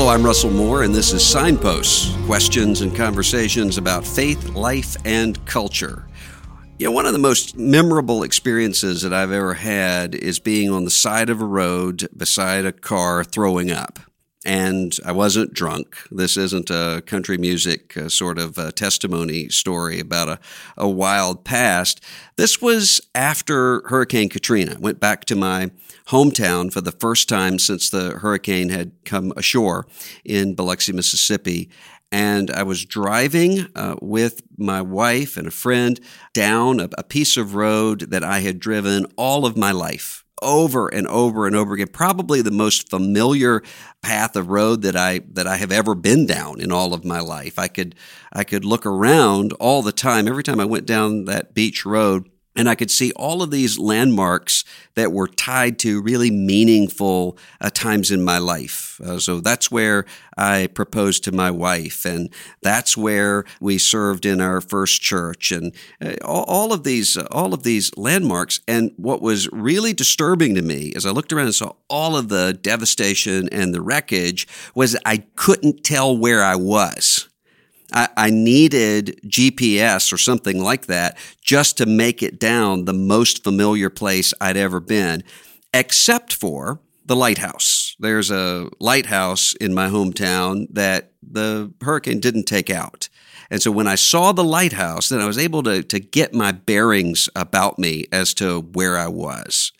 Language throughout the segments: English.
Hello, I'm Russell Moore, and this is Signposts questions and conversations about faith, life, and culture. You know, one of the most memorable experiences that I've ever had is being on the side of a road beside a car throwing up. And I wasn't drunk. This isn't a country music uh, sort of uh, testimony story about a, a wild past. This was after Hurricane Katrina. I went back to my hometown for the first time since the hurricane had come ashore in Biloxi, Mississippi. And I was driving uh, with my wife and a friend down a, a piece of road that I had driven all of my life over and over and over again. Probably the most familiar path of road that I that I have ever been down in all of my life. I could I could look around all the time. Every time I went down that beach road, and I could see all of these landmarks that were tied to really meaningful uh, times in my life. Uh, so that's where I proposed to my wife, and that's where we served in our first church, and uh, all, all, of these, uh, all of these landmarks. And what was really disturbing to me as I looked around and saw all of the devastation and the wreckage was I couldn't tell where I was. I, I needed GPS or something like that just to make it down the most familiar place I'd ever been, except for the lighthouse. There's a lighthouse in my hometown that the hurricane didn't take out. And so when I saw the lighthouse, then I was able to, to get my bearings about me as to where I was.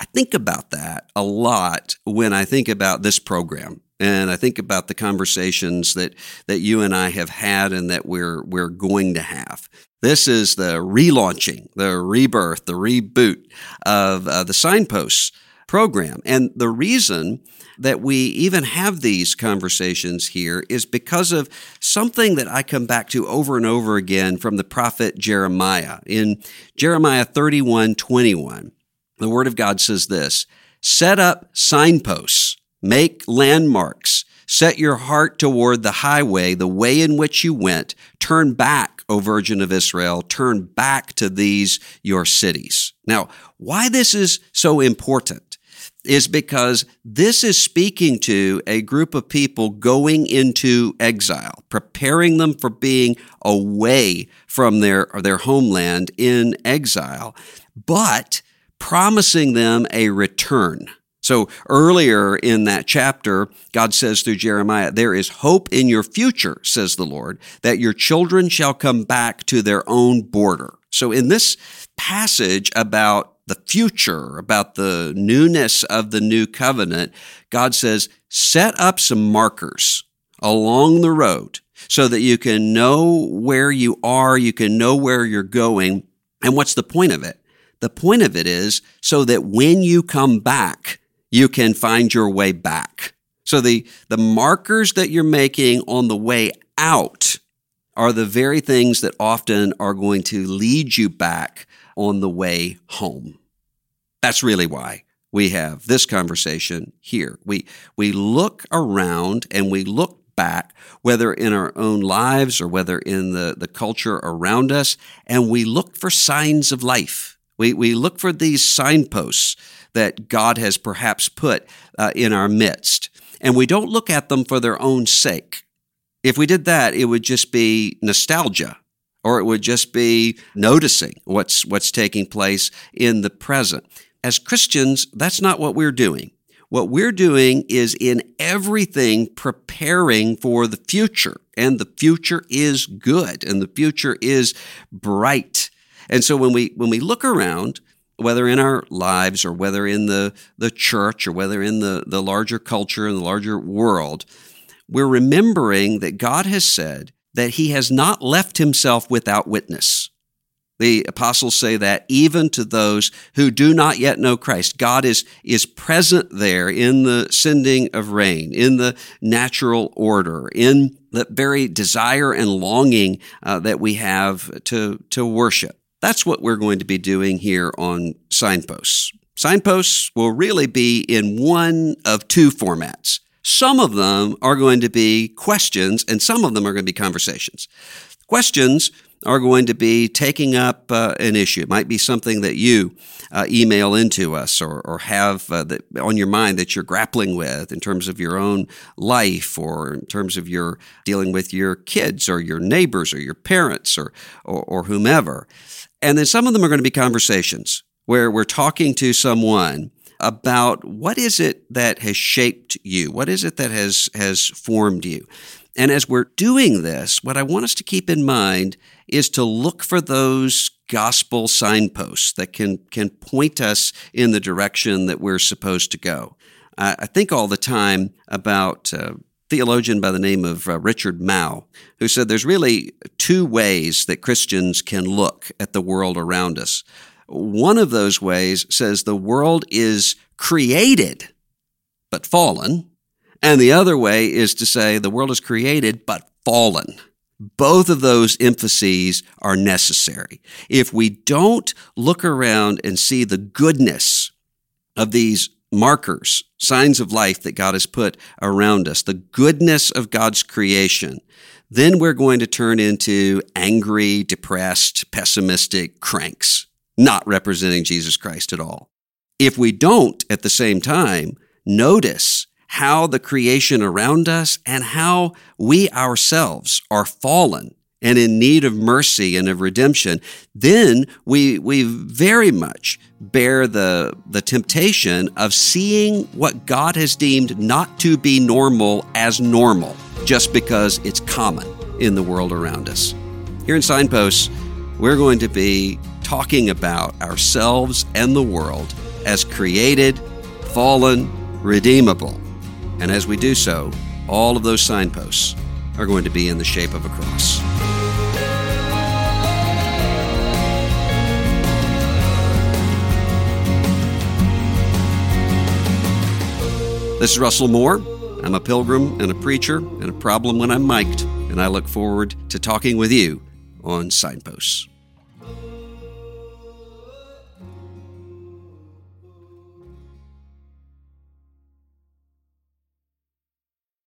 I think about that a lot when I think about this program and I think about the conversations that, that you and I have had and that we're, we're going to have. This is the relaunching, the rebirth, the reboot of uh, the signposts program. And the reason that we even have these conversations here is because of something that I come back to over and over again from the prophet Jeremiah. In Jeremiah 31 21, the word of God says this Set up signposts Make landmarks. Set your heart toward the highway, the way in which you went. Turn back, O Virgin of Israel. Turn back to these your cities. Now, why this is so important is because this is speaking to a group of people going into exile, preparing them for being away from their, their homeland in exile, but promising them a return. So earlier in that chapter, God says through Jeremiah, There is hope in your future, says the Lord, that your children shall come back to their own border. So in this passage about the future, about the newness of the new covenant, God says, Set up some markers along the road so that you can know where you are, you can know where you're going. And what's the point of it? The point of it is so that when you come back, you can find your way back. So the, the markers that you're making on the way out are the very things that often are going to lead you back on the way home. That's really why we have this conversation here. We, we look around and we look back, whether in our own lives or whether in the, the culture around us, and we look for signs of life. We, we look for these signposts that God has perhaps put uh, in our midst. And we don't look at them for their own sake. If we did that, it would just be nostalgia or it would just be noticing what's, what's taking place in the present. As Christians, that's not what we're doing. What we're doing is in everything preparing for the future. And the future is good and the future is bright. And so when we, when we look around, whether in our lives or whether in the, the church or whether in the, the larger culture and the larger world, we're remembering that God has said that he has not left himself without witness. The apostles say that even to those who do not yet know Christ, God is, is present there in the sending of rain, in the natural order, in the very desire and longing uh, that we have to, to worship. That's what we're going to be doing here on Signposts. Signposts will really be in one of two formats. Some of them are going to be questions, and some of them are going to be conversations. Questions are going to be taking up uh, an issue. It might be something that you uh, email into us or, or have uh, on your mind that you're grappling with in terms of your own life or in terms of your dealing with your kids or your neighbors or your parents or, or, or whomever. And then some of them are going to be conversations where we're talking to someone about what is it that has shaped you? What is it that has, has formed you? And as we're doing this, what I want us to keep in mind is to look for those gospel signposts that can, can point us in the direction that we're supposed to go. I, think all the time about a theologian by the name of uh, Richard Mouw, who said there's really two ways that Christians can look at the world around us. One of those ways says the world is created, but fallen. And the other way is to say the world is created, but fallen. Both of those emphases are necessary. If we don't look around and see the goodness of these markers, signs of life that God has put around us, the goodness of God's creation, then we're going to turn into angry, depressed, pessimistic cranks not representing Jesus Christ at all. If we don't at the same time notice how the creation around us and how we ourselves are fallen and in need of mercy and of redemption, then we, we very much bear the, the temptation of seeing what God has deemed not to be normal as normal, just because it's common in the world around us. Here in Signposts, we're going to be talking about ourselves and the world as created, fallen, redeemable. And as we do so, all of those signposts are going to be in the shape of a cross. This is Russell Moore. I'm a pilgrim and a preacher and a problem when I'm mic'd, and I look forward to talking with you on Signposts.